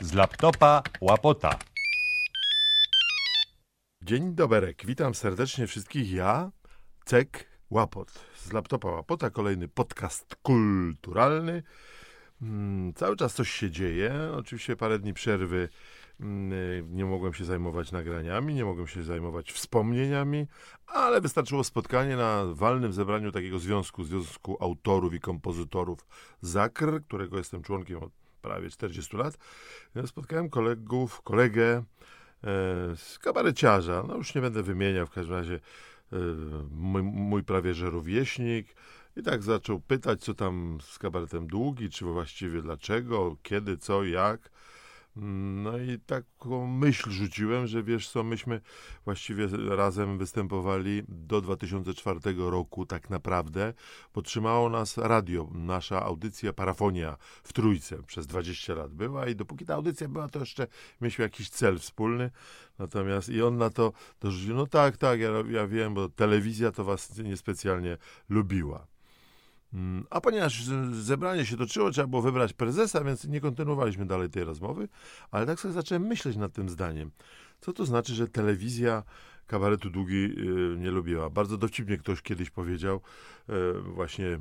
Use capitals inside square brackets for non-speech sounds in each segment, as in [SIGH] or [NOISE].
Z laptopa łapota. Dzień doberek, witam serdecznie wszystkich. Ja, Cek Łapot. Z laptopa Łapota kolejny podcast kulturalny. Mm, cały czas coś się dzieje. Oczywiście parę dni przerwy. Mm, nie mogłem się zajmować nagraniami, nie mogłem się zajmować wspomnieniami, ale wystarczyło spotkanie na walnym zebraniu takiego związku, Związku Autorów i Kompozytorów ZAKR, którego jestem członkiem od prawie 40 lat. Spotkałem kolegów, kolegę e, z kabareciarza, no już nie będę wymieniał, w każdym razie e, mój, mój prawie że rówieśnik. I tak zaczął pytać, co tam z kabaretem długi, czy właściwie dlaczego, kiedy, co, jak. No i taką myśl rzuciłem, że wiesz co, myśmy właściwie razem występowali do 2004 roku tak naprawdę. Podtrzymało nas radio, nasza audycja Parafonia w Trójce przez 20 lat była i dopóki ta audycja była, to jeszcze mieliśmy jakiś cel wspólny. Natomiast i on na to dorzucił, no tak, tak, ja, ja wiem, bo telewizja to was niespecjalnie lubiła. Mm, a ponieważ zebranie się toczyło, trzeba było wybrać prezesa, więc nie kontynuowaliśmy dalej tej rozmowy, ale tak sobie zacząłem myśleć nad tym zdaniem. Co to znaczy, że telewizja kabaretu długi y, nie lubiła? Bardzo dowcipnie ktoś kiedyś powiedział, y, właśnie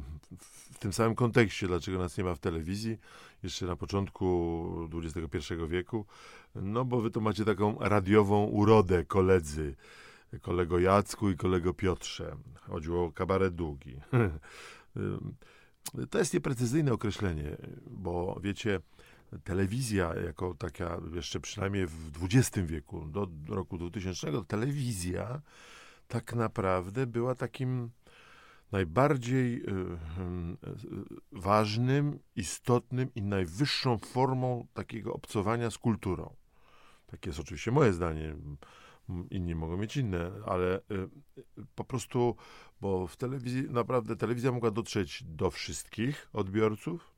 w tym samym kontekście, dlaczego nas nie ma w telewizji, jeszcze na początku XXI wieku, no bo wy to macie taką radiową urodę, koledzy, kolego Jacku i kolego Piotrze. Chodziło o kabaret długi. [LAUGHS] To jest nieprecyzyjne określenie, bo wiecie, telewizja jako taka, jeszcze przynajmniej w XX wieku, do roku 2000, telewizja tak naprawdę była takim najbardziej y, y, ważnym, istotnym i najwyższą formą takiego obcowania z kulturą. Takie jest oczywiście moje zdanie inni mogą mieć inne, ale y, po prostu, bo w telewizji, naprawdę telewizja mogła dotrzeć do wszystkich odbiorców.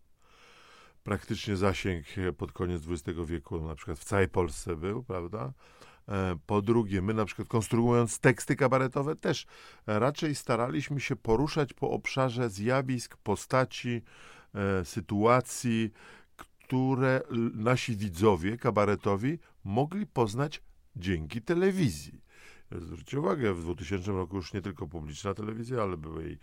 Praktycznie zasięg pod koniec XX wieku, na przykład w całej Polsce był, prawda? E, po drugie, my na przykład konstruując teksty kabaretowe też raczej staraliśmy się poruszać po obszarze zjawisk, postaci, e, sytuacji, które nasi widzowie kabaretowi mogli poznać dzięki telewizji. Zwróćcie uwagę, w 2000 roku już nie tylko publiczna telewizja, ale były i,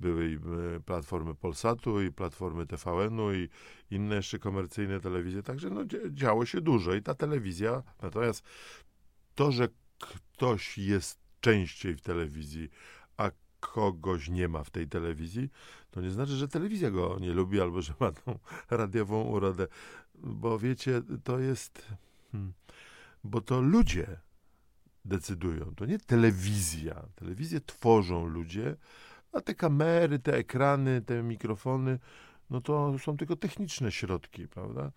były i e, platformy Polsatu, i platformy TVN-u, i inne jeszcze komercyjne telewizje, także no, działo się dużo i ta telewizja, natomiast to, że ktoś jest częściej w telewizji, a kogoś nie ma w tej telewizji, to nie znaczy, że telewizja go nie lubi albo że ma tą radiową urodę, bo wiecie, to jest... Hmm, bo to ludzie decydują, to nie telewizja. Telewizję tworzą ludzie, a te kamery, te ekrany, te mikrofony, no to są tylko techniczne środki, prawda?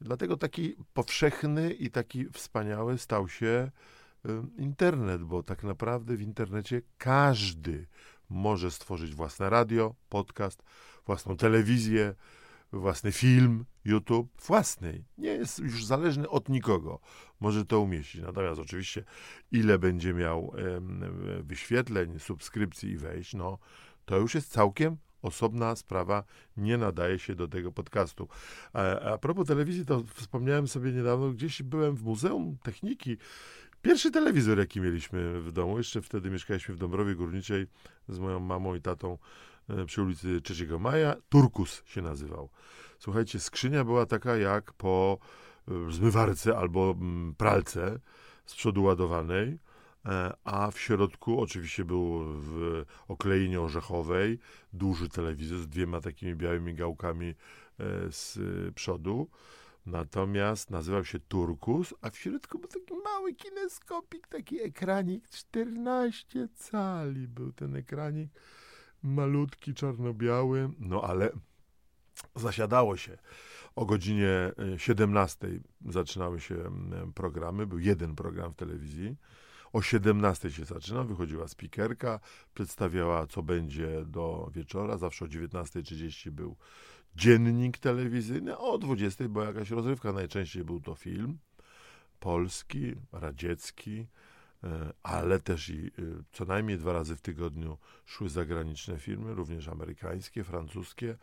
Dlatego taki powszechny i taki wspaniały stał się internet, bo tak naprawdę w internecie każdy może stworzyć własne radio, podcast, własną telewizję, własny film, YouTube, własnej. Nie jest już zależny od nikogo. Może to umieścić. Natomiast oczywiście, ile będzie miał wyświetleń, subskrypcji i wejść, no to już jest całkiem osobna sprawa, nie nadaje się do tego podcastu. A, a propos telewizji, to wspomniałem sobie niedawno, gdzieś byłem w Muzeum Techniki. Pierwszy telewizor, jaki mieliśmy w domu, jeszcze wtedy mieszkaliśmy w Dąbrowie Górniczej z moją mamą i tatą e, przy ulicy 3 Maja. Turkus się nazywał. Słuchajcie, skrzynia była taka jak po e, zmywarce albo mm, pralce z przodu ładowanej, e, a w środku oczywiście był w okleinie orzechowej duży telewizor z dwiema takimi białymi gałkami e, z przodu. Natomiast nazywał się Turkus, a w środku był taki mały kineskopik, taki ekranik, 14 cali był ten ekranik, malutki, czarno-biały, no ale zasiadało się. O godzinie 17 e, zaczynały się programy, był jeden program w telewizji. O 17 się zaczyna, wychodziła spikerka, przedstawiała, co będzie do wieczora. Zawsze o 19.30 był dziennik telewizyjny, o 20 była jakaś rozrywka. Najczęściej był to film polski, radziecki, e, ale też i e, co najmniej dwa razy w tygodniu szły zagraniczne filmy, również amerykańskie, francuskie.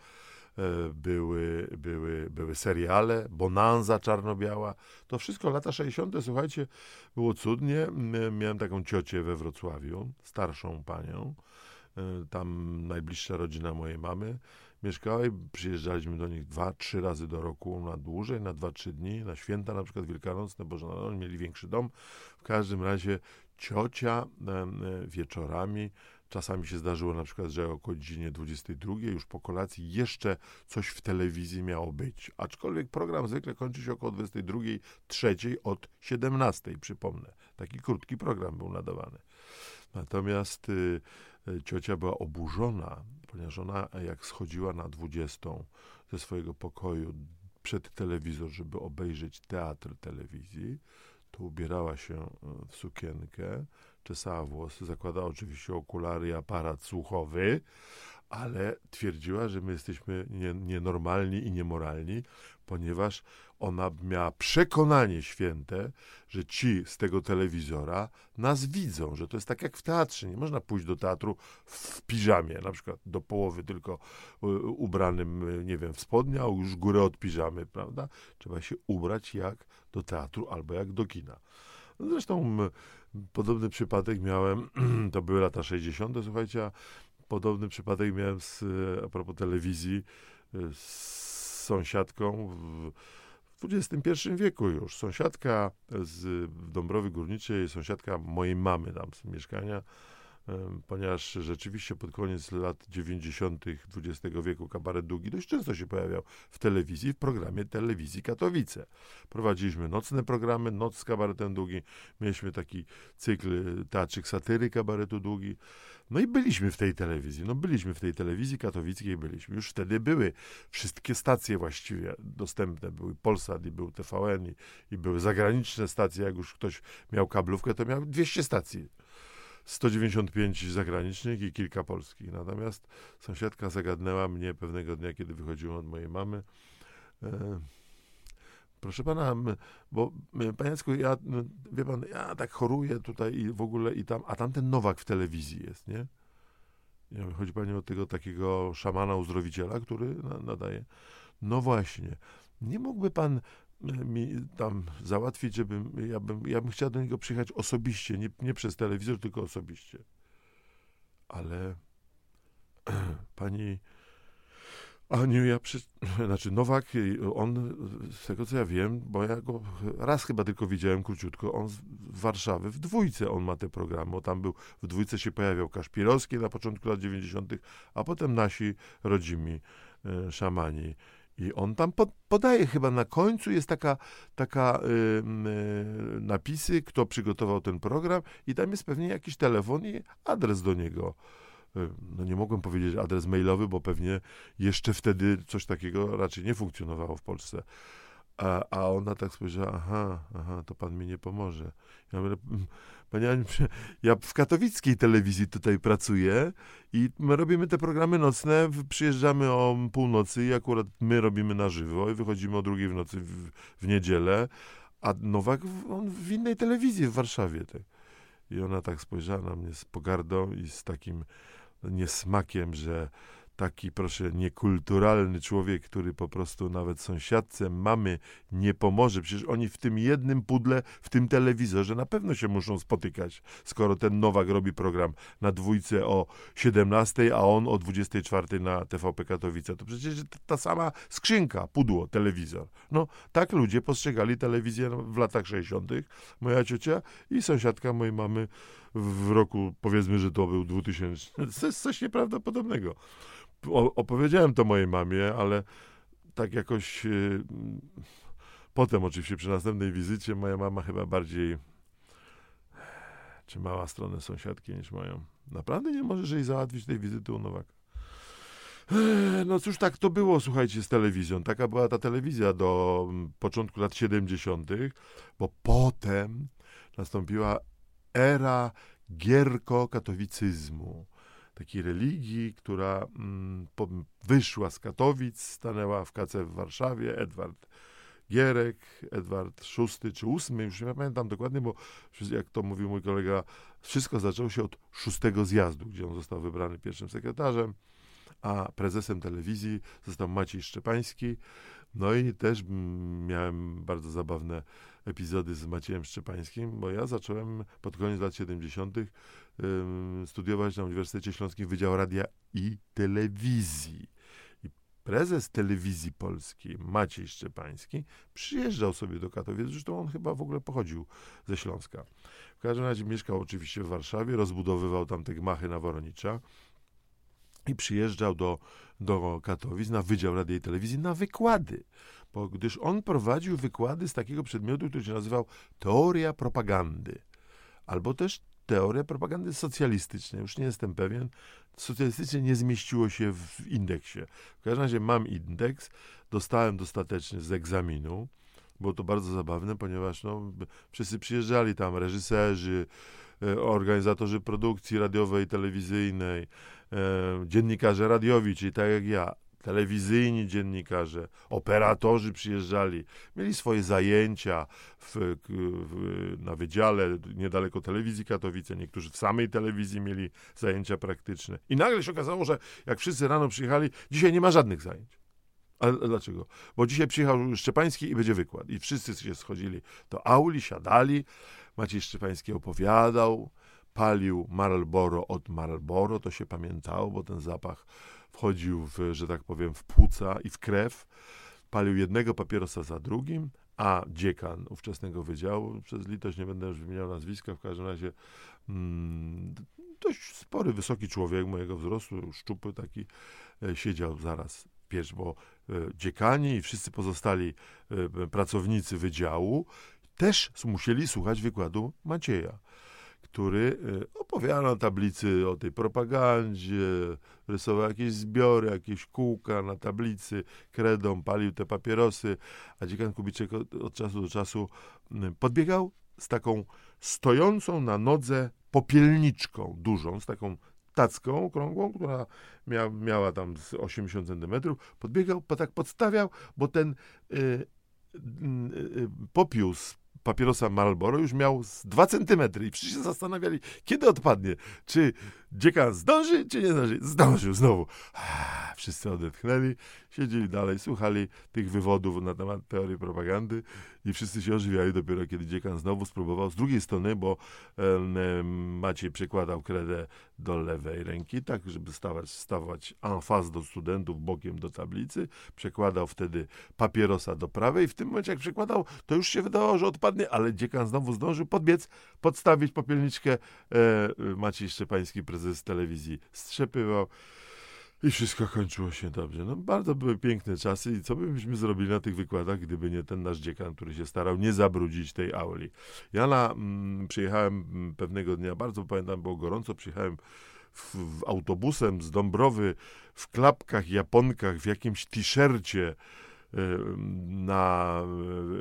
Były, były, były seriale, Bonanza czarno-biała. To wszystko lata 60., słuchajcie, było cudnie. Miałem taką ciocię we Wrocławiu, starszą panią, e, tam najbliższa rodzina mojej mamy mieszkała i przyjeżdżaliśmy do nich dwa, trzy razy do roku na dłużej, na dwa, trzy dni, na święta na przykład wielkanocne, Boże Narodzenie, mieli większy dom. W każdym razie ciocia wieczorami Czasami się zdarzyło na przykład, że o godzinie 22 już po kolacji jeszcze coś w telewizji miało być. Aczkolwiek program zwykle kończy się około 22, 3 od 17, przypomnę. Taki krótki program był nadawany. Natomiast y, y, ciocia była oburzona, ponieważ ona jak schodziła na 20 ze swojego pokoju przed telewizor, żeby obejrzeć teatr telewizji, to ubierała się y, w sukienkę, czesała włosy, zakładała oczywiście okulary i aparat słuchowy, ale twierdziła, że my jesteśmy nie, nienormalni i niemoralni, ponieważ ona miała przekonanie święte, że ci z tego telewizora nas widzą, że to jest tak jak w teatrze. Nie można pójść do teatru w piżamie, na przykład do połowy tylko ubranym, nie wiem, w spodnie, a już górę od piżamy, prawda? Trzeba się ubrać jak do teatru albo jak do kina. Zresztą podobny przypadek miałem, [CLEARS THROAT] to były lata 60., słuchajcie, a podobny przypadek miałem z, a propos telewizji z sąsiadką w, w XXI wieku już. Sąsiadka z Dąbrowy Górniczej, sąsiadka mojej mamy tam z mieszkania, ponieważ rzeczywiście pod koniec lat 90. XX wieku kabaret długi dość często się pojawiał w telewizji, w programie Telewizji Katowice. Prowadziliśmy nocne programy, Noc z kabaretem długi, mieliśmy taki cykl teatrzyk satyry kabaretu długi. No i byliśmy w tej telewizji, no byliśmy w tej telewizji katowickiej, byliśmy. Już wtedy były wszystkie stacje właściwie dostępne. Były Polsat i był TVN i, i były zagraniczne stacje. Jak już ktoś miał kablówkę, to miał 200 stacji 195 zagranicznych i kilka polskich. Natomiast sąsiadka zagadnęła mnie pewnego dnia, kiedy wychodziłem od mojej mamy. E, proszę pana, bo panie Jacku, ja, wie pan, ja tak choruję tutaj i w ogóle i tam, a tamten Nowak w telewizji jest, nie? Ja, chodzi pani o tego takiego szamana uzdrowiciela, który nadaje. No właśnie. Nie mógłby pan mi tam załatwić, żebym, ja bym, ja bym chciał do niego przyjechać osobiście, nie, nie przez telewizor, tylko osobiście. Ale [CLEARS THROAT] pani Aniu, ja przy... [CLEARS THROAT] znaczy Nowak, on, z tego co ja wiem, bo ja go raz chyba tylko widziałem króciutko, on z Warszawy, w dwójce on ma te programy, bo tam był, w dwójce się pojawiał Kaszpirowski na początku lat 90., a potem nasi rodzimi e, szamani. I on tam podaje chyba na końcu jest taka, taka y, napisy, kto przygotował ten program i tam jest pewnie jakiś telefon i adres do niego. Y, no nie mogłem powiedzieć adres mailowy, bo pewnie jeszcze wtedy coś takiego raczej nie funkcjonowało w Polsce. A, a ona tak spojrzała, aha, aha, to pan mi nie pomoże. Ja mówię, mm, Panie ja w katowickiej telewizji tutaj pracuję i my robimy te programy nocne, przyjeżdżamy o północy i akurat my robimy na żywo i wychodzimy o drugiej w nocy w, w niedzielę, a Nowak on w innej telewizji w Warszawie. Tak. I ona tak spojrzała na mnie z pogardą i z takim niesmakiem, że taki, proszę, niekulturalny człowiek, który po prostu nawet sąsiadce mamy nie pomoże. Przecież oni w tym jednym pudle, w tym telewizorze na pewno się muszą spotykać, skoro ten Nowak robi program na dwójce o 17, a on o 24 na TVP Katowice. To przecież ta sama skrzynka, pudło, telewizor. No, tak ludzie postrzegali telewizję w latach 60. Moja ciocia i sąsiadka mojej mamy w roku, powiedzmy, że to był 2000. To jest coś nieprawdopodobnego opowiedziałem to mojej mamie, ale tak jakoś yy, potem oczywiście przy następnej wizycie moja mama chyba bardziej trzymała stronę sąsiadki niż moją. Naprawdę nie możesz jej załatwić tej wizyty u Nowaka. No cóż, tak to było, słuchajcie, z telewizją. Taka była ta telewizja do mm, początku lat 70., bo potem nastąpiła era gierko-katowicyzmu takiej religii, która mm, wyszła z Katowic, stanęła w KC w Warszawie, Edward Gierek, Edward VI czy VIII, już nie pamiętam dokładnie, bo jak to mówił mój kolega, wszystko zaczęło się od szóstego zjazdu, gdzie on został wybrany pierwszym sekretarzem, a prezesem telewizji został Maciej Szczepański. No i też miałem bardzo zabawne epizody z Maciejem Szczepańskim, bo ja zacząłem pod koniec lat 70. studiować na Uniwersytecie Śląskim Wydział Radia i Telewizji. I prezes telewizji polskiej, Maciej Szczepański, przyjeżdżał sobie do Katowic, zresztą on chyba w ogóle pochodził ze Śląska. W każdym razie mieszkał oczywiście w Warszawie, rozbudowywał tam te gmachy na Woronicza i przyjeżdżał do, do Katowic na Wydział Radia i Telewizji na wykłady, bo gdyż on prowadził wykłady z takiego przedmiotu, który się nazywał teoria propagandy, albo też teoria propagandy socjalistycznej. Już nie jestem pewien. Socjalistyczne nie zmieściło się w indeksie. W każdym razie mam indeks, dostałem dostateczny z egzaminu. Było to bardzo zabawne, ponieważ no, wszyscy przyjeżdżali tam, reżyserzy, e, organizatorzy produkcji radiowej, telewizyjnej, dziennikarze radiowi, czyli tak jak ja, telewizyjni dziennikarze, operatorzy przyjeżdżali, mieli swoje zajęcia w, w, na wydziale niedaleko telewizji Katowice, niektórzy w samej telewizji mieli zajęcia praktyczne. I nagle się okazało, że jak wszyscy rano przyjechali, dzisiaj nie ma żadnych zajęć. Ale dlaczego? Bo dzisiaj przyjechał Szczepański i będzie wykład. I wszyscy się schodzili do auli, siadali. Maciej Szczepański opowiadał, palił Marlboro od Marlboro, to się pamiętało, bo ten zapach wchodził, w, że tak powiem, w płuca i w krew. Palił jednego papierosa za drugim, a dziekan ówczesnego wydziału, przez litość nie będę już wymieniał nazwiska, w każdym razie mm, dość spory, wysoki człowiek mojego wzrostu, szczupły taki, e, siedział zaraz pierwszy, bo e, dziekani i wszyscy pozostali e, pracownicy wydziału też musieli słuchać wykładu Macieja który e, opowiada na tablicy o tej propagandzie, rysował jakieś zbiory, jakieś kółka na tablicy, kredą, palił te papierosy, a dziekan Kubiczek od, czasu do czasu podbiegał z taką stojącą na nodze popielniczką dużą, z taką tacką okrągłą, która mia, miała tam 80 centymetrów, podbiegał, tak podstawiał, bo ten y, y, y, popiół z papierosa Marlboro już miał z 2 centymetry i wszyscy się zastanawiali, kiedy odpadnie. Czy dziekan zdąży, czy nie zdąży? Zdążył znowu. Wszyscy odetchnęli, siedzieli dalej, słuchali tych wywodów na temat teorii propagandy i wszyscy się ożywiali dopiero, kiedy dziekan znowu spróbował z drugiej strony, bo Maciej przekładał kredę do lewej ręki, tak, żeby stawać, stawać en face do studentów, bokiem do tablicy. Przekładał wtedy papierosa do prawej. W tym momencie, jak przekładał, to już się wydawało, że odpadnie, ale dziekan znowu zdążył podbiec, podstawić popielniczkę. E, Maciej Szczepański, prezes telewizji, strzepywał. I wszystko kończyło się dobrze. No, bardzo były piękne czasy i co byśmy zrobili na tych wykładach, gdyby nie ten nasz dziekan, który się starał nie zabrudzić tej auli. Ja na, mm, przyjechałem mm, pewnego dnia, bardzo pamiętam, było gorąco, przyjechałem w, w autobusem z Dąbrowy w klapkach, japonkach, w jakimś t-shircie y, na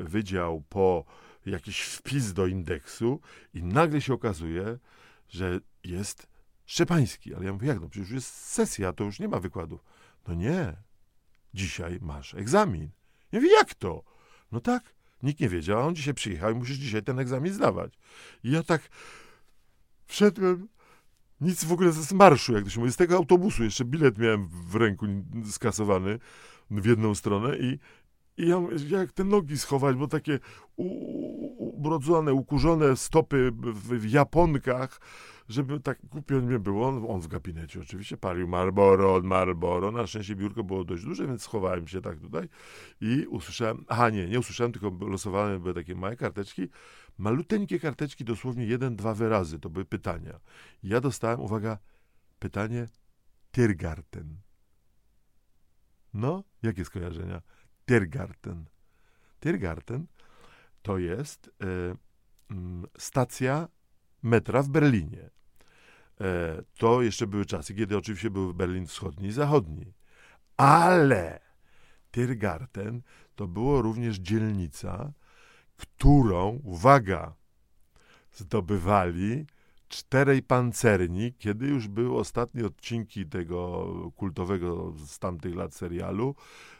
wydział po jakiś wpis do indeksu i nagle się okazuje, że jest Szczepański. Ale ja mówię, jak no, przecież już jest sesja, to już nie ma wykładów. No nie, dzisiaj masz egzamin. Ja mówię, jak to? No tak, nikt nie wiedział, a on dzisiaj przyjechał i musisz dzisiaj ten egzamin zdawać. I ja tak wszedłem, nic w ogóle z marszu, jak to się mówi, z tego autobusu, jeszcze bilet miałem w ręku skasowany w jedną stronę i, i ja jak te nogi schować, bo takie ubrodzone, ukurzone stopy w, w japonkach, żeby tak głupio nie było, on, on w gabinecie oczywiście palił Marlboro Marlboro. Na szczęście biurko było dość duże, więc schowałem się tak tutaj i usłyszałem, aha nie, nie usłyszałem, tylko losowane były takie małe karteczki, maluteńkie karteczki, dosłownie jeden, dwa wyrazy, to były pytania. Ja dostałem, uwaga, pytanie Tiergarten. No, jakie skojarzenia? Tiergarten. Tiergarten to jest y, y, stacja metra w Berlinie. E, to jeszcze były czasy, kiedy oczywiście był Berlin wschodni i zachodni. Ale Tiergarten to było również dzielnica, którą, uwaga, zdobywali Czterej Pancerni, kiedy już były ostatnie odcinki tego kultowego z tamtych lat serialu,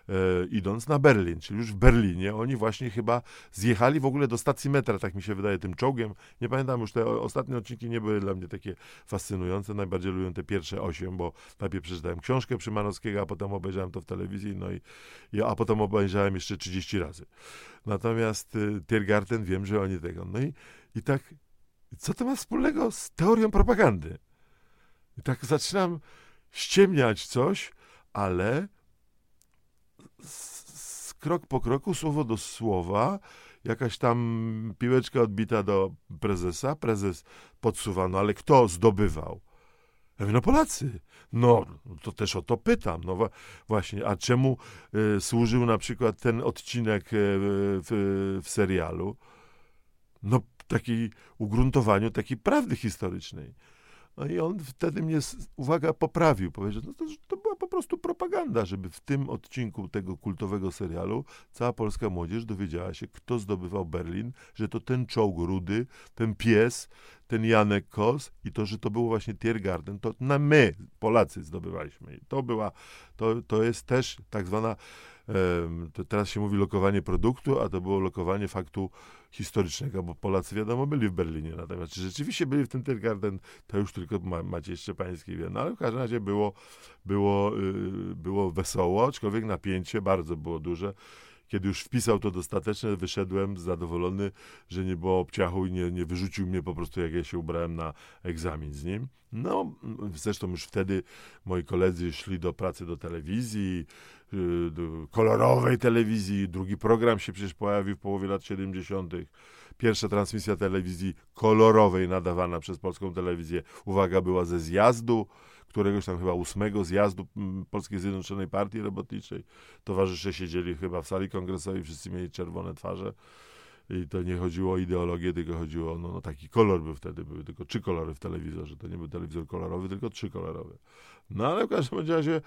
e, idąc na Berlin, czyli już w Berlinie. Oni właśnie chyba zjechali w ogóle do stacji metra, tak mi się wydaje, tym czołgiem. Nie pamiętam, już te ostatnie odcinki nie były dla mnie takie fascynujące. Najbardziej lubię te pierwsze osiem, bo najpierw przeczytałem książkę Przymanowskiego, a potem obejrzałem to w telewizji, no i, i a potem obejrzałem jeszcze 30 razy. Natomiast y, Tiergarten wiem, że oni tego. No i, i tak co to ma wspólnego z teorią propagandy? I tak zaczynam ściemniać coś, ale z, krok po kroku, słowo do słowa, jakaś tam piłeczka odbita do prezesa, prezes podsuwa, no ale kto zdobywał? Ja mówię, no Polacy. No, to też o to pytam. No właśnie, a czemu y, służył na przykład ten odcinek y, w, w serialu? No takiej ugruntowaniu takiej prawdy historycznej. No i on wtedy mnie, uwaga, poprawił. Powiedział, no to, to była po prostu propaganda, żeby w tym odcinku tego kultowego serialu cała polska młodzież dowiedziała się, kto zdobywał Berlin, że to ten czołg rudy, ten pies, ten Janek Kos i to, że to było właśnie Tiergarten, to na my, Polacy, zdobywaliśmy. I to była, to, to jest też tak zwana to teraz się mówi lokowanie produktu, a to było lokowanie faktu historycznego, bo Polacy wiadomo byli w Berlinie. Natomiast czy rzeczywiście byli w tym Tiergarten, to już tylko ma, Maciej Szczepański wie. No ale w każdym razie było, było, yy, było wesoło, aczkolwiek napięcie bardzo było duże kiedy już wpisał to dostateczne, wyszedłem zadowolony, że nie było obciachu i nie, nie wyrzucił mnie po prostu, jak ja się ubrałem na egzamin z nim. No, zresztą już wtedy moi koledzy szli do pracy do telewizji, y, do kolorowej telewizji. Drugi program się przecież pojawił w połowie lat 70. Pierwsza transmisja telewizji kolorowej nadawana przez polską telewizję, uwaga, była ze zjazdu któregoś tam chyba ósmego zjazdu mm, Polskiej Zjednoczonej Partii Robotniczej. Towarzysze siedzieli chyba w sali kongresowej, wszyscy mieli czerwone twarze. I to nie chodziło o ideologię, tylko chodziło o no, no taki kolor był wtedy, były tylko trzy kolory w telewizorze. To nie był telewizor kolorowy, tylko trzy kolorowe. No ale w każdym razie y,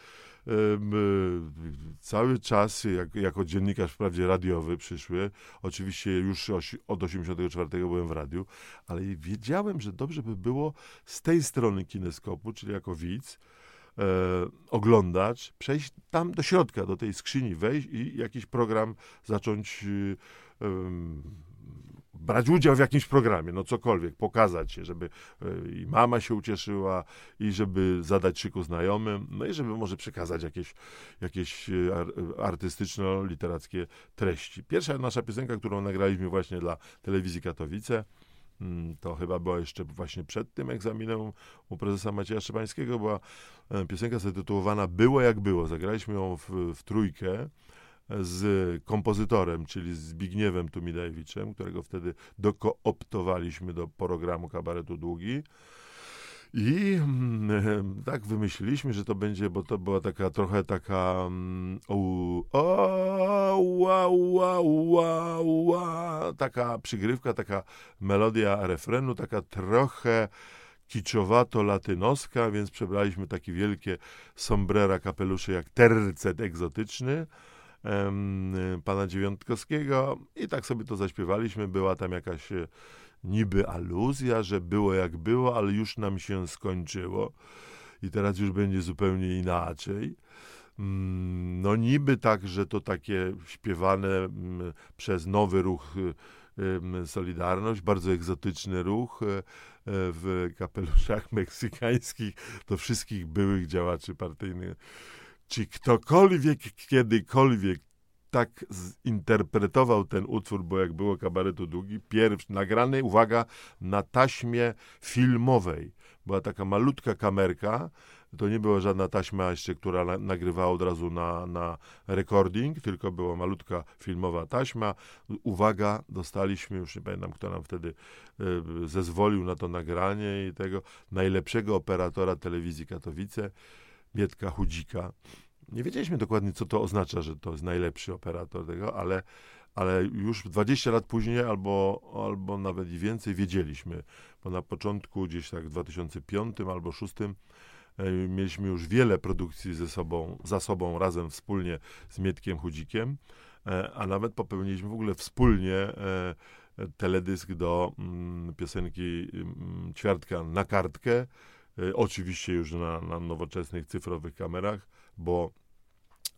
cały czas, jak, jako dziennikarz wprawdzie radiowy przyszły, oczywiście już od 84 byłem w radiu, ale wiedziałem, że dobrze by było z tej strony kineskopu, czyli jako widz, e, oglądać, przejść tam do środka, do tej skrzyni, wejść i jakiś program zacząć e, brać udział w jakimś programie, no cokolwiek, pokazać się, żeby e, i mama się ucieszyła, i żeby zadać szyku znajomym, no i żeby może przekazać jakieś, jakieś e, artystyczno-literackie treści. Pierwsza nasza piosenka, którą nagraliśmy właśnie dla telewizji Katowice, mm, to chyba była jeszcze właśnie przed tym egzaminem u prezesa Macieja Szczepańskiego, była e, piosenka zatytułowana Było jak było. Zagraliśmy ją w, w trójkę z kompozytorem, czyli z Zbigniewem Tumidajewiczem, którego wtedy dokooptowaliśmy do programu Kabaretu Długi. I mm, [LAUGHS] tak wymyśliliśmy, że to będzie, bo to była taka trochę taka mm, ła, ła, ła, ła, taka przygrywka, taka melodia refrenu, taka trochę kiczowato-latynoska, więc przebraliśmy takie wielkie sombrera, kapelusze jak tercet egzotyczny pana Dziewiątkowskiego i tak sobie to zaśpiewaliśmy. Była tam jakaś e, niby aluzja, że było jak było, ale już nam się skończyło i teraz już będzie zupełnie inaczej. Mm, no niby tak, że to takie śpiewane mm, przez nowy ruch e, Solidarność, bardzo egzotyczny ruch e, w kapeluszach [LAUGHS] meksykańskich do wszystkich byłych działaczy partyjnych czy ktokolwiek kiedykolwiek tak zinterpretował ten utwór, bo jak było kabaretu długi, pierwszy nagrany, uwaga, na taśmie filmowej. Była taka malutka kamerka, to nie była żadna taśma jeszcze, która na, nagrywała od razu na, na recording, tylko była malutka filmowa taśma. Uwaga, dostaliśmy, już nie pamiętam, kto nam wtedy y, zezwolił na to nagranie i tego najlepszego operatora telewizji Katowice. Mietka Chudzika. Nie wiedzieliśmy dokładnie, co to oznacza, że to jest najlepszy operator tego, ale, ale już 20 lat później, albo, albo nawet i więcej, wiedzieliśmy, bo na początku, gdzieś tak w 2005 albo 2006, e, mieliśmy już wiele produkcji ze sobą, za sobą, razem wspólnie z Mietkiem Chudzikiem, e, a nawet popełniliśmy w ogóle wspólnie e, teledysk do mm, piosenki mm, Ćwiartka na kartkę. Y, oczywiście już na, na nowoczesnych cyfrowych kamerach, bo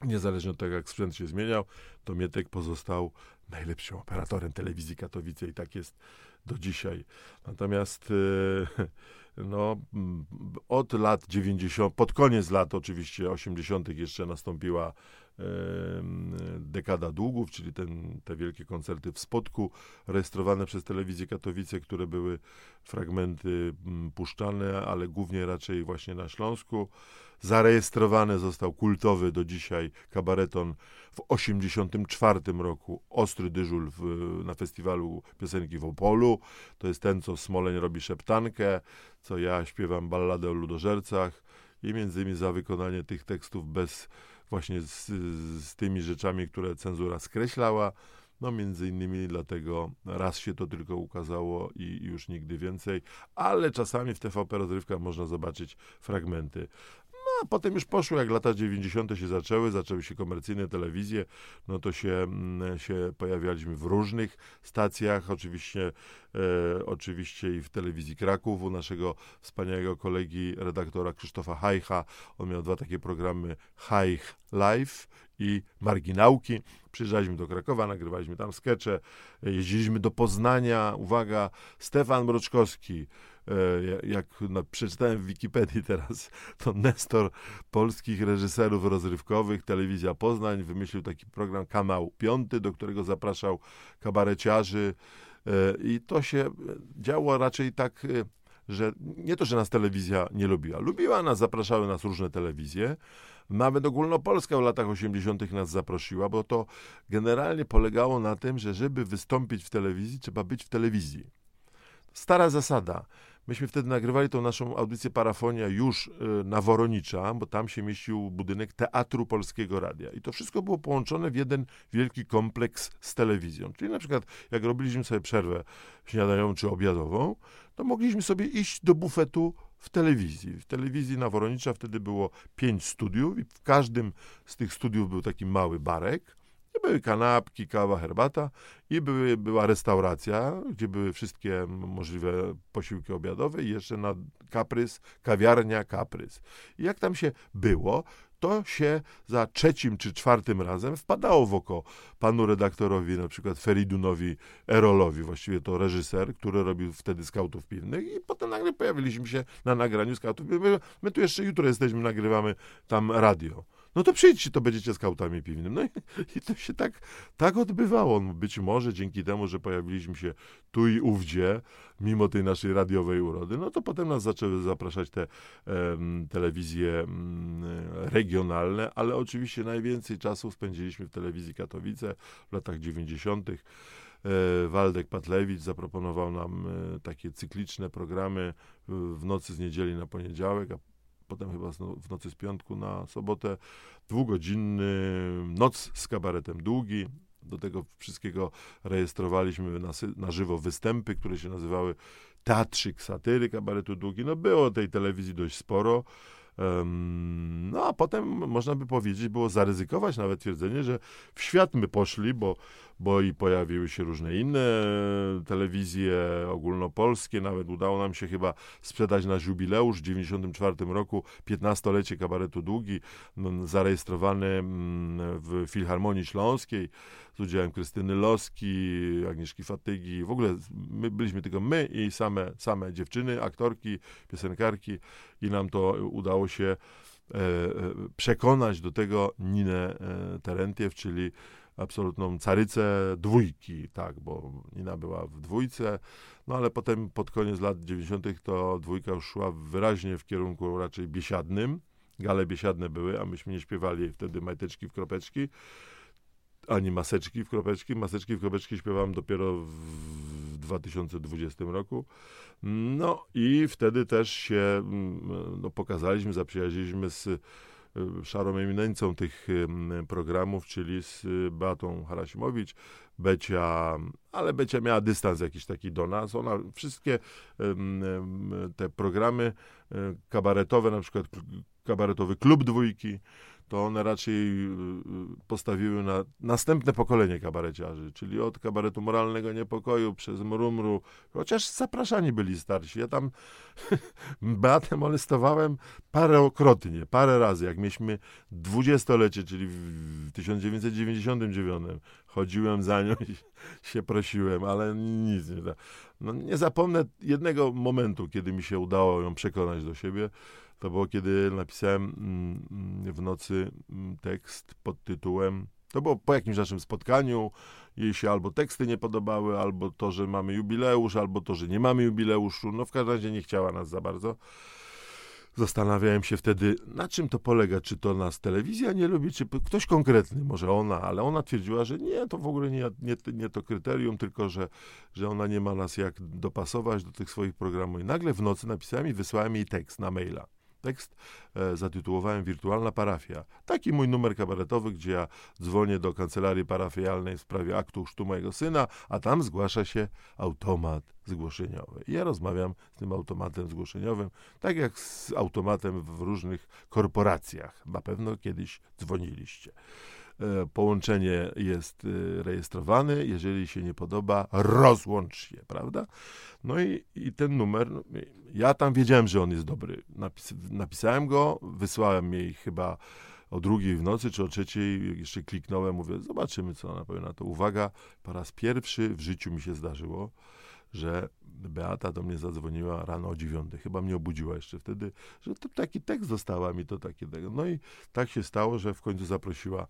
niezależnie od tego, jak sprzęt się zmieniał, to Mietek pozostał najlepszym operatorem telewizji Katowice i tak jest do dzisiaj. Natomiast y, [LAUGHS] no, od lat 90., pod koniec lat oczywiście 80. jeszcze nastąpiła dekada długów, czyli ten, te wielkie koncerty w Spodku, rejestrowane przez telewizję Katowice, które były fragmenty mm, puszczane, ale głównie raczej właśnie na Śląsku. Zarejestrowany został kultowy do dzisiaj kabareton w 84 roku Ostry Dyżul w, na festiwalu piosenki w Opolu. To jest ten, co Smoleń robi szeptankę, co ja śpiewam balladę o ludożercach i między innymi za wykonanie tych tekstów bez właśnie z, z tymi rzeczami, które cenzura skreślała. No między innymi dlatego raz się to tylko ukazało i już nigdy więcej, ale czasami w TVP rozrywkach można zobaczyć fragmenty a potem już poszło, jak lata 90. się zaczęły, zaczęły się komercyjne telewizje, no to się, mm, się pojawialiśmy w różnych stacjach, oczywiście, e, oczywiście i w telewizji Kraków, u naszego wspaniałego kolegi, redaktora Krzysztofa Hajcha. On miał dwa takie programy, Hajch Live i Marginałki. Przyjeżdżaliśmy do Krakowa, nagrywaliśmy tam skecze, jeździliśmy do Poznania. Uwaga, Stefan Mroczkowski, jak no, przeczytałem w Wikipedii teraz, [LAUGHS] to Nestor polskich reżyserów rozrywkowych, Telewizja Poznań, wymyślił taki program Kanał Piąty, do którego zapraszał kabareciarzy e, i to się działo raczej tak e, że nie to, że nas telewizja nie lubiła. Lubiła nas, zapraszały nas różne telewizje. Nawet ogólnopolska w latach 80. nas zaprosiła, bo to generalnie polegało na tym, że żeby wystąpić w telewizji, trzeba być w telewizji. Stara zasada. Myśmy wtedy nagrywali tą naszą audycję Parafonia już y, na Woronicza, bo tam się mieścił budynek Teatru Polskiego Radia. I to wszystko było połączone w jeden wielki kompleks z telewizją. Czyli na przykład, jak robiliśmy sobie przerwę śniadaniową czy obiadową, to mogliśmy sobie iść do bufetu w telewizji. W telewizji na Woronicza wtedy było pięć studiów i w każdym z tych studiów był taki mały barek były kanapki, kawa, herbata i były, była restauracja, gdzie były wszystkie możliwe posiłki obiadowe i jeszcze na kaprys, kawiarnia kaprys. I jak tam się było, to się za trzecim czy czwartym razem wpadało w oko panu redaktorowi, na przykład Feridunowi Erolowi, właściwie to reżyser, który robił wtedy skautów piwnych i potem nagle pojawiliśmy się na nagraniu skautów piwnych. My tu jeszcze jutro jesteśmy, nagrywamy tam radio no to przyjdźcie, to będziecie skautami piwnymi. No i, i, to się tak, tak odbywało. Być może dzięki temu, że pojawiliśmy się tu i ówdzie, mimo tej naszej radiowej urody, no to potem nas zaczęły zapraszać te um, telewizje um, regionalne, ale oczywiście najwięcej czasu spędziliśmy w telewizji Katowice w latach 90. E, Waldek Patlewicz zaproponował nam e, takie cykliczne programy w nocy z niedzieli na poniedziałek, a potem chyba w nocy z piątku na sobotę, dwugodzinny noc z kabaretem długi. Do tego wszystkiego rejestrowaliśmy na, na żywo występy, które się nazywały Teatrzyk Satyry Kabaretu Długi. No było tej telewizji dość sporo. No a potem można by powiedzieć, było zaryzykować nawet twierdzenie, że w świat my poszli, bo, bo i pojawiły się różne inne telewizje ogólnopolskie. Nawet udało nam się chyba sprzedać na jubileusz w 1994 roku 15-lecie kabaretu Długi, zarejestrowany w Filharmonii Śląskiej z udziałem Krystyny Loski, Agnieszki Fatygi. W ogóle my byliśmy tylko my i same, same dziewczyny, aktorki, piosenkarki i nam to udało się e, e, przekonać do tego Ninę e, Terentiew, czyli absolutną carycę dwójki, tak, bo Nina była w dwójce, no ale potem pod koniec lat 90. to dwójka już szła wyraźnie w kierunku raczej biesiadnym. Gale biesiadne były, a myśmy nie śpiewali wtedy majteczki w kropeczki, ani maseczki w kropeczki. Maseczki w kropeczki śpiewałem dopiero w 2020 roku. No i wtedy też się mm, no, pokazaliśmy, zaprzyjaźniliśmy z y, szarą eminencją tych programów, czyli z Beatą Harasimowicz, Becia, ale Becia miała dystans jakiś taki do nas. Ona wszystkie te programy y, kabaretowe, na przykład kabaretowy Klub Dwójki, to one raczej y, y, postawiły na następne pokolenie kabareciarzy, czyli od kabaretu moralnego niepokoju przez mrumru, chociaż zapraszani byli starsi. Ja tam [LAUGHS] Beatę molestowałem parokrotnie, parę razy, jak mieliśmy dwudziestolecie, czyli w 1999 chodziłem za nią i [LAUGHS] się prosiłem, ale nic nie da. No, nie zapomnę jednego momentu, kiedy mi się udało ją przekonać do siebie. To było, kiedy napisałem mm, w nocy mm, tekst pod tytułem. To było po jakimś naszym spotkaniu. Jej się albo teksty nie podobały, albo to, że mamy jubileusz, albo to, że nie mamy jubileuszu. No w każdym razie nie chciała nas za bardzo. Zastanawiałem się wtedy, na czym to polega, czy to nas telewizja nie lubi, czy ktoś konkretny, może ona, ale ona twierdziła, że nie, to w ogóle nie, nie, nie to kryterium, tylko że, że ona nie ma nas jak dopasować do tych swoich programów. I nagle w nocy napisałem i wysłałem jej tekst na maila tekst e, zatytułowałem Wirtualna parafia. Taki mój numer kabaretowy, gdzie ja dzwonię do kancelarii parafialnej w sprawie aktu chrztu mojego syna, a tam zgłasza się automat zgłoszeniowy. Ja rozmawiam z tym automatem zgłoszeniowym, tak jak z automatem w różnych korporacjach. Na pewno kiedyś dzwoniliście. E, połączenie jest e, rejestrowane, jeżeli się nie podoba, rozłącz się, prawda? No i, i ten numer, no, ja tam wiedziałem, że on jest dobry. Napis, napisałem go, wysłałem jej chyba o drugiej w nocy czy o trzeciej, jeszcze kliknąłem, mówię, zobaczymy, co ona powie na to. Uwaga, po raz pierwszy w życiu mi się zdarzyło, że Beata do mnie zadzwoniła rano o dziewiątej. Chyba mnie obudziła jeszcze wtedy, że to taki tekst dostała mi, to takie. No i tak się stało, że w końcu zaprosiła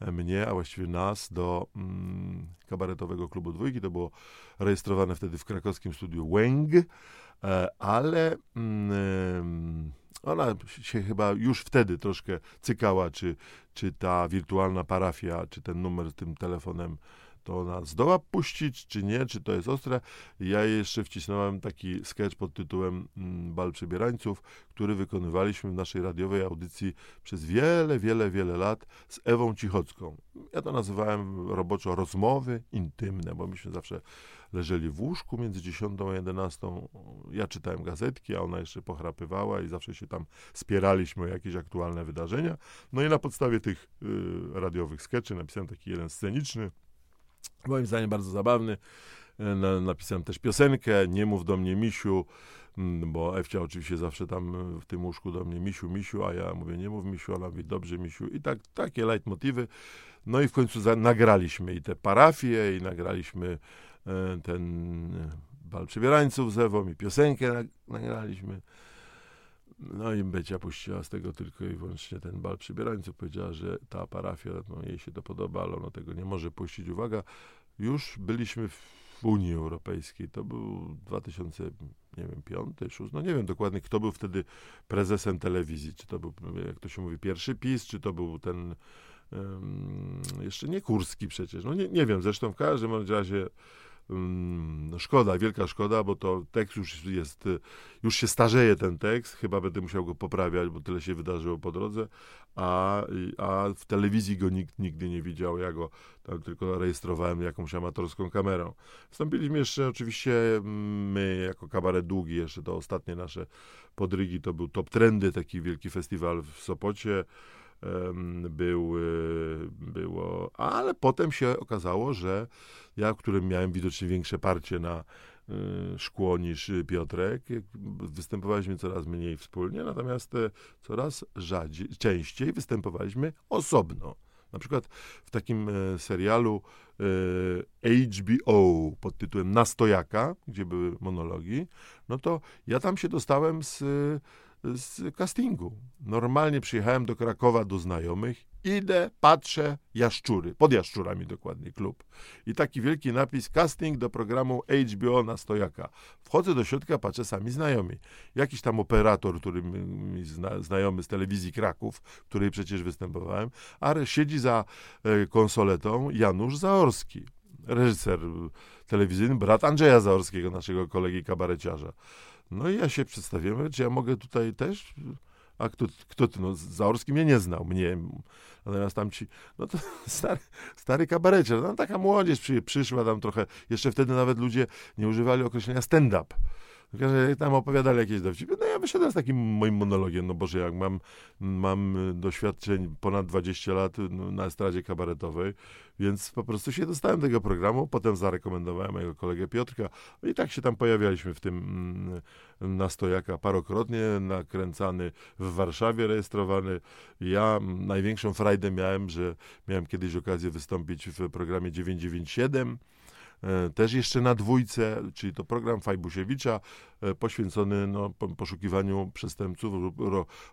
mnie, a właściwie nas do mm, kabaretowego klubu dwójki. To było rejestrowane wtedy w krakowskim studiu Węg, e, ale mm, ona się chyba już wtedy troszkę cykała, czy, czy ta wirtualna parafia, czy ten numer z tym telefonem to ona zdoła puścić, czy nie, czy to jest ostre. Ja jeszcze wcisnąłem taki sketch pod tytułem mm, Bal Przebierańców, który wykonywaliśmy w naszej radiowej audycji przez wiele, wiele, wiele lat z Ewą Cichocką. Ja to nazywałem roboczo rozmowy intymne, bo myśmy zawsze leżeli w łóżku między 10 a 11. Ja czytałem gazetki, a ona jeszcze pochrapywała i zawsze się tam spieraliśmy o jakieś aktualne wydarzenia. No i na podstawie tych y, radiowych skeczy napisałem taki jeden sceniczny, Moim zdaniem bardzo zabawny. E, napisałem też piosenkę Nie mów do mnie Misiu, mm, bo Ewcia oczywiście zawsze tam w tym łóżku do mnie Misiu, Misiu, a ja mówię nie mów Misiu, ona mówi dobrze Misiu i tak, takie leitmotywy. No i w końcu za, nagraliśmy i te parafie i nagraliśmy e, ten e, bal przebierańców z Ewą i piosenkę nagraliśmy. No i Becia puściła z tego tylko i wyłącznie ten bal przybierańców. Powiedziała, że ta parafia, no jej się to podoba, ale ona tego nie może puścić. Uwaga, już byliśmy w Unii Europejskiej. To był 2000, nie wiem, piąty, szósty, no nie wiem dokładnie, kto był wtedy prezesem telewizji. Czy to był, jak to się mówi, pierwszy PiS, czy to był ten um, jeszcze nie Kurski przecież. No nie, nie wiem, zresztą w każdym razie no szkoda, wielka szkoda, bo to tekst już jest, y, już się starzeje ten tekst, chyba będę musiał go poprawiać, bo tyle się wydarzyło po drodze, a, a w telewizji go nikt nigdy nie widział, ja go tam tylko rejestrowałem jakąś amatorską kamerą. Wstąpiliśmy jeszcze oczywiście mm, my jako kabaret długi, jeszcze to ostatnie nasze podrygi, to był Top Trendy, taki wielki festiwal w Sopocie, był, y, było, ale potem się okazało, że ja, którym miałem widocznie większe parcie na y, szkło niż Piotrek, występowaliśmy coraz mniej wspólnie, natomiast e, coraz rzadziej, częściej występowaliśmy osobno. Na przykład w takim e, serialu e, HBO pod tytułem Nastojaka, gdzie były monologi, no to ja tam się dostałem z z castingu. Normalnie przyjechałem do Krakowa do znajomych, idę, patrzę, jaszczury, pod jaszczurami dokładnie klub. I taki wielki napis casting do programu HBO na stojaka. Wchodzę do środka, patrzę sami znajomi. Jakiś tam operator, który mi zna, znajomy z telewizji Kraków, w której przecież występowałem, ale siedzi za e, konsoletą Janusz Zaorski, reżyser telewizyjny, brat Andrzeja Zaorskiego, naszego kolegi kabareciarza. No i ja się przedstawiłem, czy ja mogę tutaj też? A kto, kto ty? No, Zaorski mnie nie znał, mnie. Natomiast tam ci, no to [LAUGHS] stary, stary kabareciarz, no taka młodzież przy, przyszła tam trochę, jeszcze wtedy nawet ludzie nie używali określenia stand-up. Tam opowiadali jakieś dowcipy. No ja wyszedłem z takim moim monologiem, no Boże, jak mam, mam doświadczeń ponad 20 lat no, na estradzie kabaretowej, więc po prostu się dostałem tego programu, potem zarekomendowałem mojego kolegę Piotrka i tak się tam pojawialiśmy w tym mm, na stojaka parokrotnie, nakręcany w Warszawie, rejestrowany. Ja największą frajdę miałem, że miałem kiedyś okazję wystąpić w programie 997, E, też jeszcze na dwójce, czyli to program Fajbusiewicza e, poświęcony no, poszukiwaniu przestępców,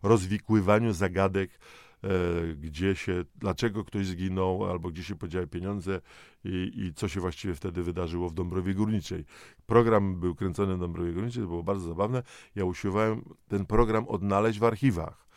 rozwikływaniu zagadek, e, gdzie się, dlaczego ktoś zginął, albo gdzie się podziały pieniądze i, i co się właściwie wtedy wydarzyło w Dąbrowie Górniczej. Program był kręcony w Dąbrowie Górniczej, to było bardzo zabawne. Ja usiłowałem ten program odnaleźć w archiwach,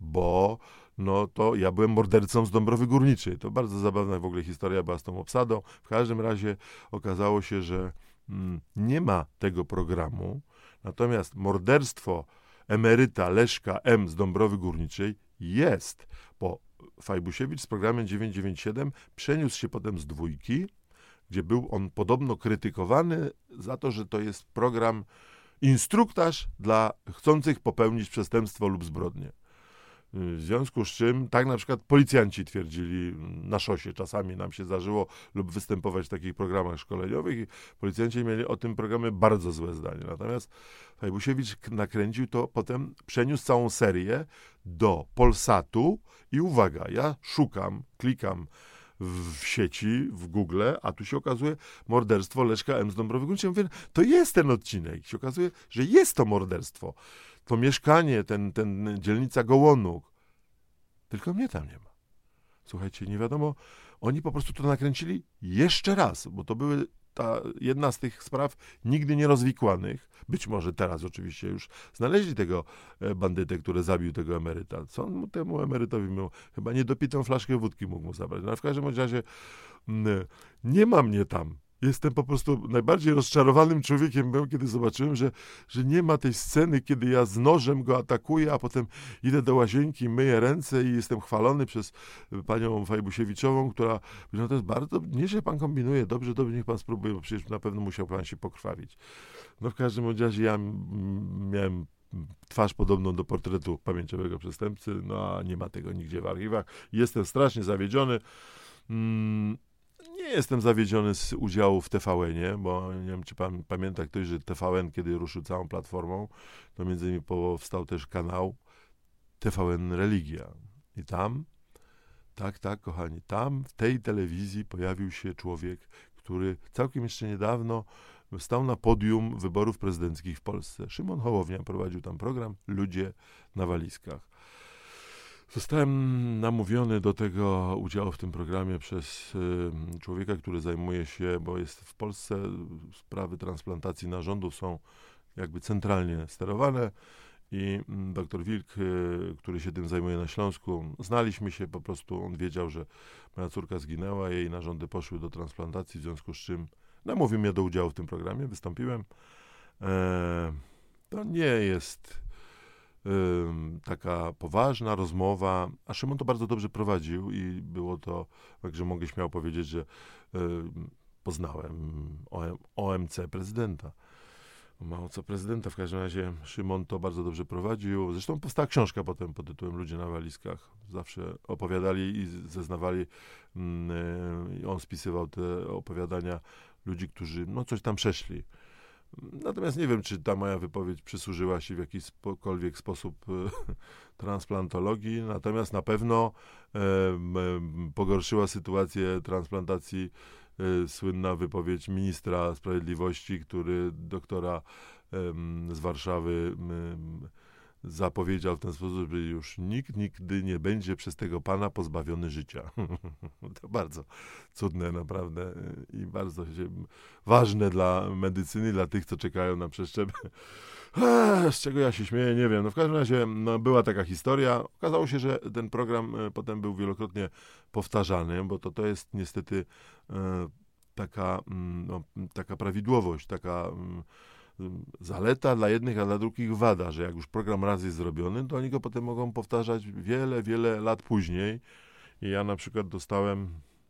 bo no to ja byłem mordercą z Dąbrowy Górniczej. To bardzo zabawna w ogóle historia była z tą obsadą. W każdym razie okazało się, że mm, nie ma tego programu, natomiast morderstwo emeryta Leszka M. z Dąbrowy Górniczej jest, bo Fajbusiewicz z programem 997 przeniósł się potem z dwójki, gdzie był on podobno krytykowany za to, że to jest program instruktaż dla chcących popełnić przestępstwo lub zbrodnię. W związku z czym, tak na przykład policjanci twierdzili na szosie, czasami nam się zdarzyło lub występować w takich programach szkoleniowych i policjanci mieli o tym programie bardzo złe zdanie. Natomiast Fajbusiewicz nakręcił to, potem przeniósł całą serię do Polsatu i uwaga, ja szukam, klikam w sieci, w Google, a tu się okazuje morderstwo Leszka M. z Dąbrowy Górniczej. Mówię, to jest ten odcinek. I się okazuje, że jest to morderstwo to mieszkanie, ten, ten dzielnica Gołonuk. Tylko mnie tam nie ma. Słuchajcie, nie wiadomo, oni po prostu to nakręcili jeszcze raz, bo to były ta jedna z tych spraw nigdy nie rozwikłanych. Być może teraz oczywiście już znaleźli tego e, bandytę, który zabił tego emeryta. Co on mu temu emerytowi miał? Chyba niedopitą flaszkę wódki mógł mu zabrać. No, w każdym razie mm, nie ma mnie tam jestem po prostu najbardziej rozczarowanym człowiekiem byłem, kiedy zobaczyłem, że, że nie ma tej sceny, kiedy ja z nożem go atakuję, a potem idę do łazienki, myję ręce i jestem chwalony przez panią Fajbusiewiczową, która no to jest bardzo, nie, że pan kombinuje, dobrze, dobrze, niech pan spróbuje, bo przecież na pewno musiał pan się pokrwawić. No w każdym razie ja miałem twarz podobną do portretu pamięciowego przestępcy, no a nie ma tego nigdzie w archiwach. Jestem strasznie zawiedziony. Mm, nie jestem zawiedziony z udziału w TVN-ie, bo nie wiem, czy pan pamięta ktoś, że TVN, kiedy ruszył całą platformą, to między innymi powstał też kanał TVN Religia. I tam, tak, tak, kochani, tam w tej telewizji pojawił się człowiek, który całkiem jeszcze niedawno stał na podium wyborów prezydenckich w Polsce. Szymon Hołownia prowadził tam program Ludzie na walizkach. Zostałem namówiony do tego udziału w tym programie przez człowieka, który zajmuje się, bo jest w Polsce sprawy transplantacji narządów są jakby centralnie sterowane i mm, doktor Wilk, y, który się tym zajmuje na Śląsku, znaliśmy się po prostu, on wiedział, że moja córka zginęła, jej narządy poszły do transplantacji, w związku z czym namówił mnie do udziału w tym programie, wystąpiłem. E, to nie jest taka poważna rozmowa, a Szymon to bardzo dobrze prowadził i było to, także mogę śmiało powiedzieć, że poznałem OMC prezydenta. Mało co prezydenta, w każdym razie Szymon to bardzo dobrze prowadził. Zresztą powstała książka potem pod tytułem Ludzie na walizkach. Zawsze opowiadali i zeznawali, yy, on spisywał te opowiadania ludzi, którzy no coś tam przeszli. Natomiast nie wiem, czy ta moja wypowiedź przysłużyła się w jakikolwiek sposób e, [LAUGHS] transplantologii, natomiast na pewno e, pogorszyła sytuację transplantacji e, słynna wypowiedź ministra sprawiedliwości, który doktora z Warszawy zapowiedział w ten sposób, że już nikt nigdy nie będzie przez tego pana pozbawiony życia. [LAUGHS] to bardzo cudne naprawdę i bardzo ważne dla medycyny, dla tych, co czekają na przeszczep. Z czego ja się śmieję, nie wiem. No w każdym razie no, była taka historia. Okazało się, że ten program e, potem był wielokrotnie powtarzany, bo to, to jest niestety e, taka, mm, no, taka prawidłowość, taka mm, zaleta dla jednych, a dla drugich wada, że jak już program raz jest zrobiony, to oni go potem mogą powtarzać wiele, wiele lat później. I ja na przykład dostałem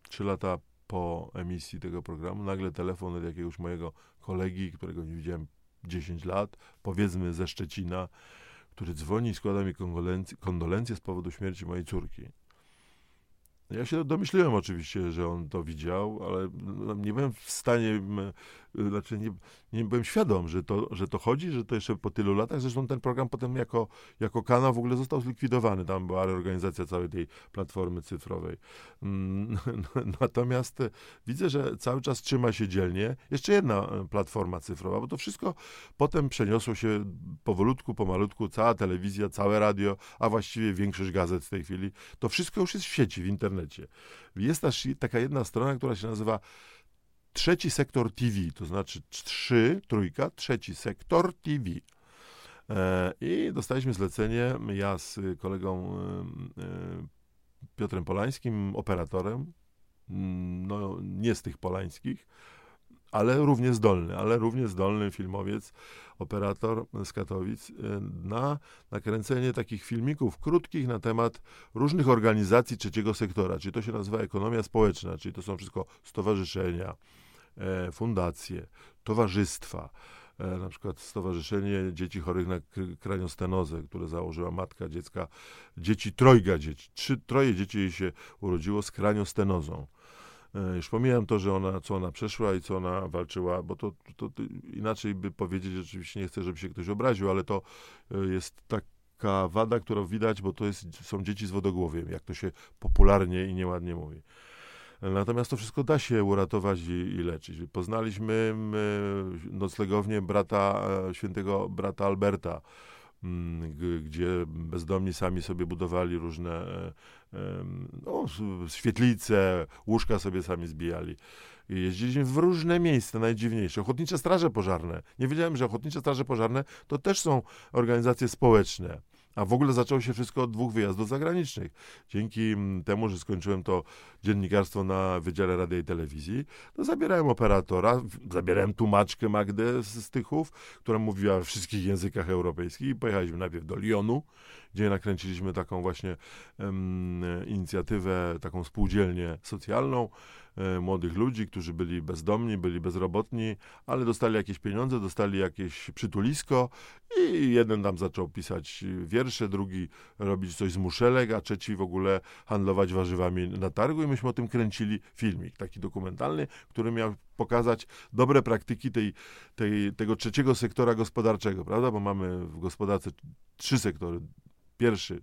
trzy lata po emisji tego programu nagle telefon od jakiegoś mojego kolegi, którego nie widziałem 10 lat, powiedzmy ze Szczecina, który dzwoni i składa mi kondolencje, kondolencje z powodu śmierci mojej córki. Ja się domyśliłem oczywiście, że on to widział, ale nie byłem w stanie znaczy nie, nie byłem świadom, że to, że to chodzi, że to jeszcze po tylu latach. Zresztą ten program potem jako, jako kanał w ogóle został zlikwidowany. Tam była reorganizacja całej tej platformy cyfrowej. Mm, [LAUGHS] natomiast e, widzę, że cały czas trzyma się dzielnie. Jeszcze jedna e, platforma cyfrowa, bo to wszystko potem przeniosło się powolutku, pomalutku, cała telewizja, całe radio, a właściwie większość gazet w tej chwili. To wszystko już jest w sieci, w internecie. Jest też taka jedna strona, która się nazywa trzeci sektor TV, to znaczy trzy, trójka, trzeci sektor TV. E, I dostaliśmy zlecenie, ja z kolegą Piotrem Polańskim, operatorem, mm, no nie z tych polańskich, ale równie zdolny, ale równie zdolny filmowiec, operator z Katowic, na nakręcenie takich filmików krótkich na temat różnych organizacji trzeciego sektora, czyli to się nazywa ekonomia społeczna, czyli to są wszystko stowarzyszenia, E, fundacje, towarzystwa, e, na przykład Stowarzyszenie Dzieci Chorych na Kraniostenozę, które założyła matka dziecka, dzieci, trojga dzieci, trzy, troje dzieci jej się urodziło z kraniostenozą. E, już pomijam to, że ona, co ona przeszła i co ona walczyła, bo to, to, to inaczej by powiedzieć, oczywiście nie chcę, żeby się ktoś obraził, ale to jest taka wada, którą widać, bo to jest, są dzieci z wodogłowiem, jak to się popularnie i nieładnie mówi. Natomiast to wszystko da się uratować i, i leczyć. Poznaliśmy noclegownię brata, e, świętego brata Alberta, gdzie bezdomni sami sobie budowali różne e, no, świetlice, łóżka sobie sami zbijali. Jeździliśmy w różne miejsca, najdziwniejsze. Ochotnicze Straże Pożarne. Nie wiedziałem, że Ochotnicze Straże Pożarne to też są organizacje społeczne. A w ogóle zaczęło się wszystko od dwóch wyjazdów zagranicznych. Dzięki mm, temu, że skończyłem to dziennikarstwo na Wydziale Radia i Telewizji, to zabierałem operatora, zabierałem tłumaczkę Magdę z Tychów, która mówiła w wszystkich językach europejskich i pojechaliśmy najpierw do Lyonu, gdzie nakręciliśmy taką właśnie um, inicjatywę, taką spółdzielnię socjalną, młodych ludzi, którzy byli bezdomni, byli bezrobotni, ale dostali jakieś pieniądze, dostali jakieś przytulisko i jeden tam zaczął pisać wiersze, drugi robić coś z muszelek, a trzeci w ogóle handlować warzywami na targu i myśmy o tym kręcili filmik, taki dokumentalny, który miał pokazać dobre praktyki tej, tej, tego trzeciego sektora gospodarczego, prawda? Bo mamy w gospodarce trzy sektory. Pierwszy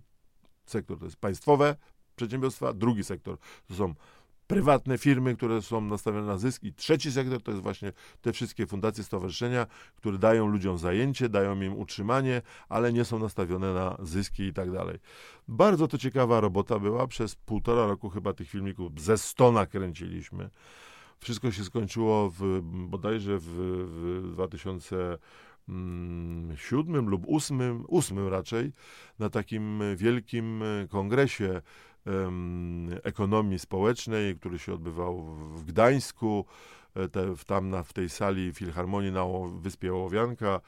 sektor to jest państwowe przedsiębiorstwa, drugi sektor to są prywatne firmy, które są nastawione na zysk i trzeci sektor to jest właśnie te wszystkie fundacje, stowarzyszenia, które dają ludziom zajęcie, dają im utrzymanie, ale nie są nastawione na zyski i tak dalej. Bardzo to ciekawa robota była, przez półtora roku chyba tych filmików ze sto nakręciliśmy. Wszystko się skończyło w, bodajże w, w 2007 lub 8, 8 raczej, na takim wielkim kongresie ekonomii społecznej, który się odbywał w Gdańsku, e, te, tam na, w tej sali Filharmonii na Wyspie Ołowianka.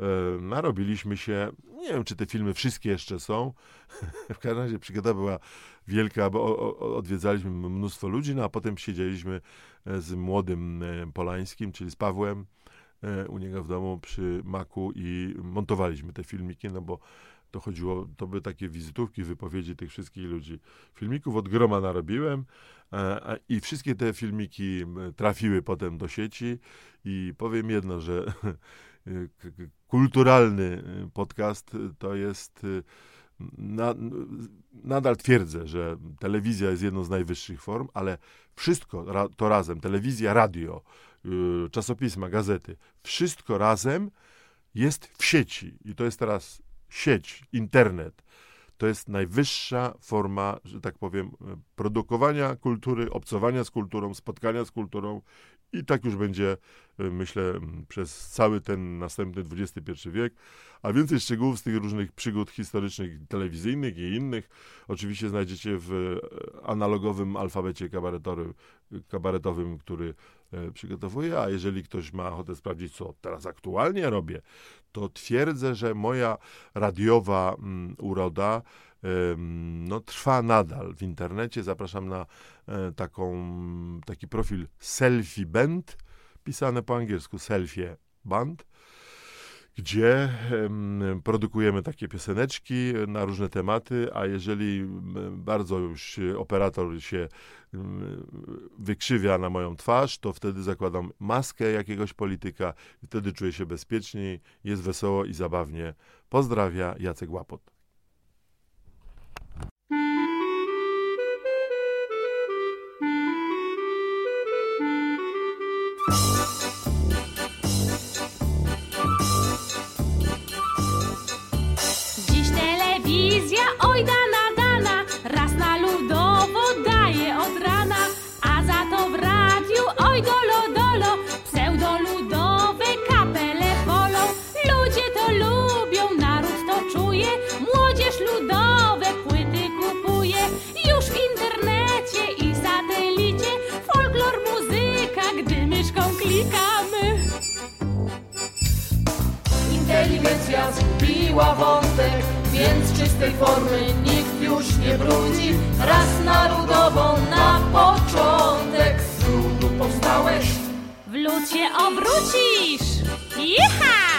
E, narobiliśmy się, nie wiem, czy te filmy wszystkie jeszcze są. [LAUGHS] w każdym razie przygoda była wielka, bo odwiedzaliśmy mnóstwo ludzi, no a potem siedzieliśmy e, z młodym Polańskim, czyli z Pawłem u niego w domu przy maku i montowaliśmy te filmiki, no bo to chodziło, to były takie wizytówki, wypowiedzi tych wszystkich ludzi. Filmików od groma narobiłem e, i wszystkie te filmiki trafiły potem do sieci i powiem jedno, że [LAUGHS] kulturalny podcast to jest na, nadal twierdzę, że telewizja jest jedną z najwyższych form, ale wszystko to razem, telewizja, radio, y, czasopisma, gazety, wszystko razem jest w sieci. I to jest teraz sieć, internet, to jest najwyższa forma, że tak powiem, produkowania kultury, obcowania z kulturą, spotkania z kulturą i tak już będzie, e, myślę, przez cały ten następny XXI wiek. A więcej szczegółów z tych różnych przygód historycznych, telewizyjnych i innych oczywiście znajdziecie w e, analogowym alfabecie kabaretowym, kabaretowym który przygotowuję. A jeżeli ktoś ma ochotę sprawdzić, co teraz aktualnie robię, to twierdzę, że moja radiowa mm, uroda no, trwa nadal w internecie. Zapraszam na e, taką, taki profil Selfie Band, pisane po angielsku Selfie Band gdzie produkujemy takie pioseneczki na różne tematy, a jeżeli bardzo już operator się wykrzywia na moją twarz, to wtedy zakładam maskę jakiegoś polityka i wtedy czuję się bezpieczniej, jest wesoło i zabawnie. Pozdrawia Jacek Łapot. telewizja zgubiła wątek, więc czystej formy nikt już nie brudzi. Raz narodową na początek z ludu powstałeś. W ludzie obrócisz! Jecha!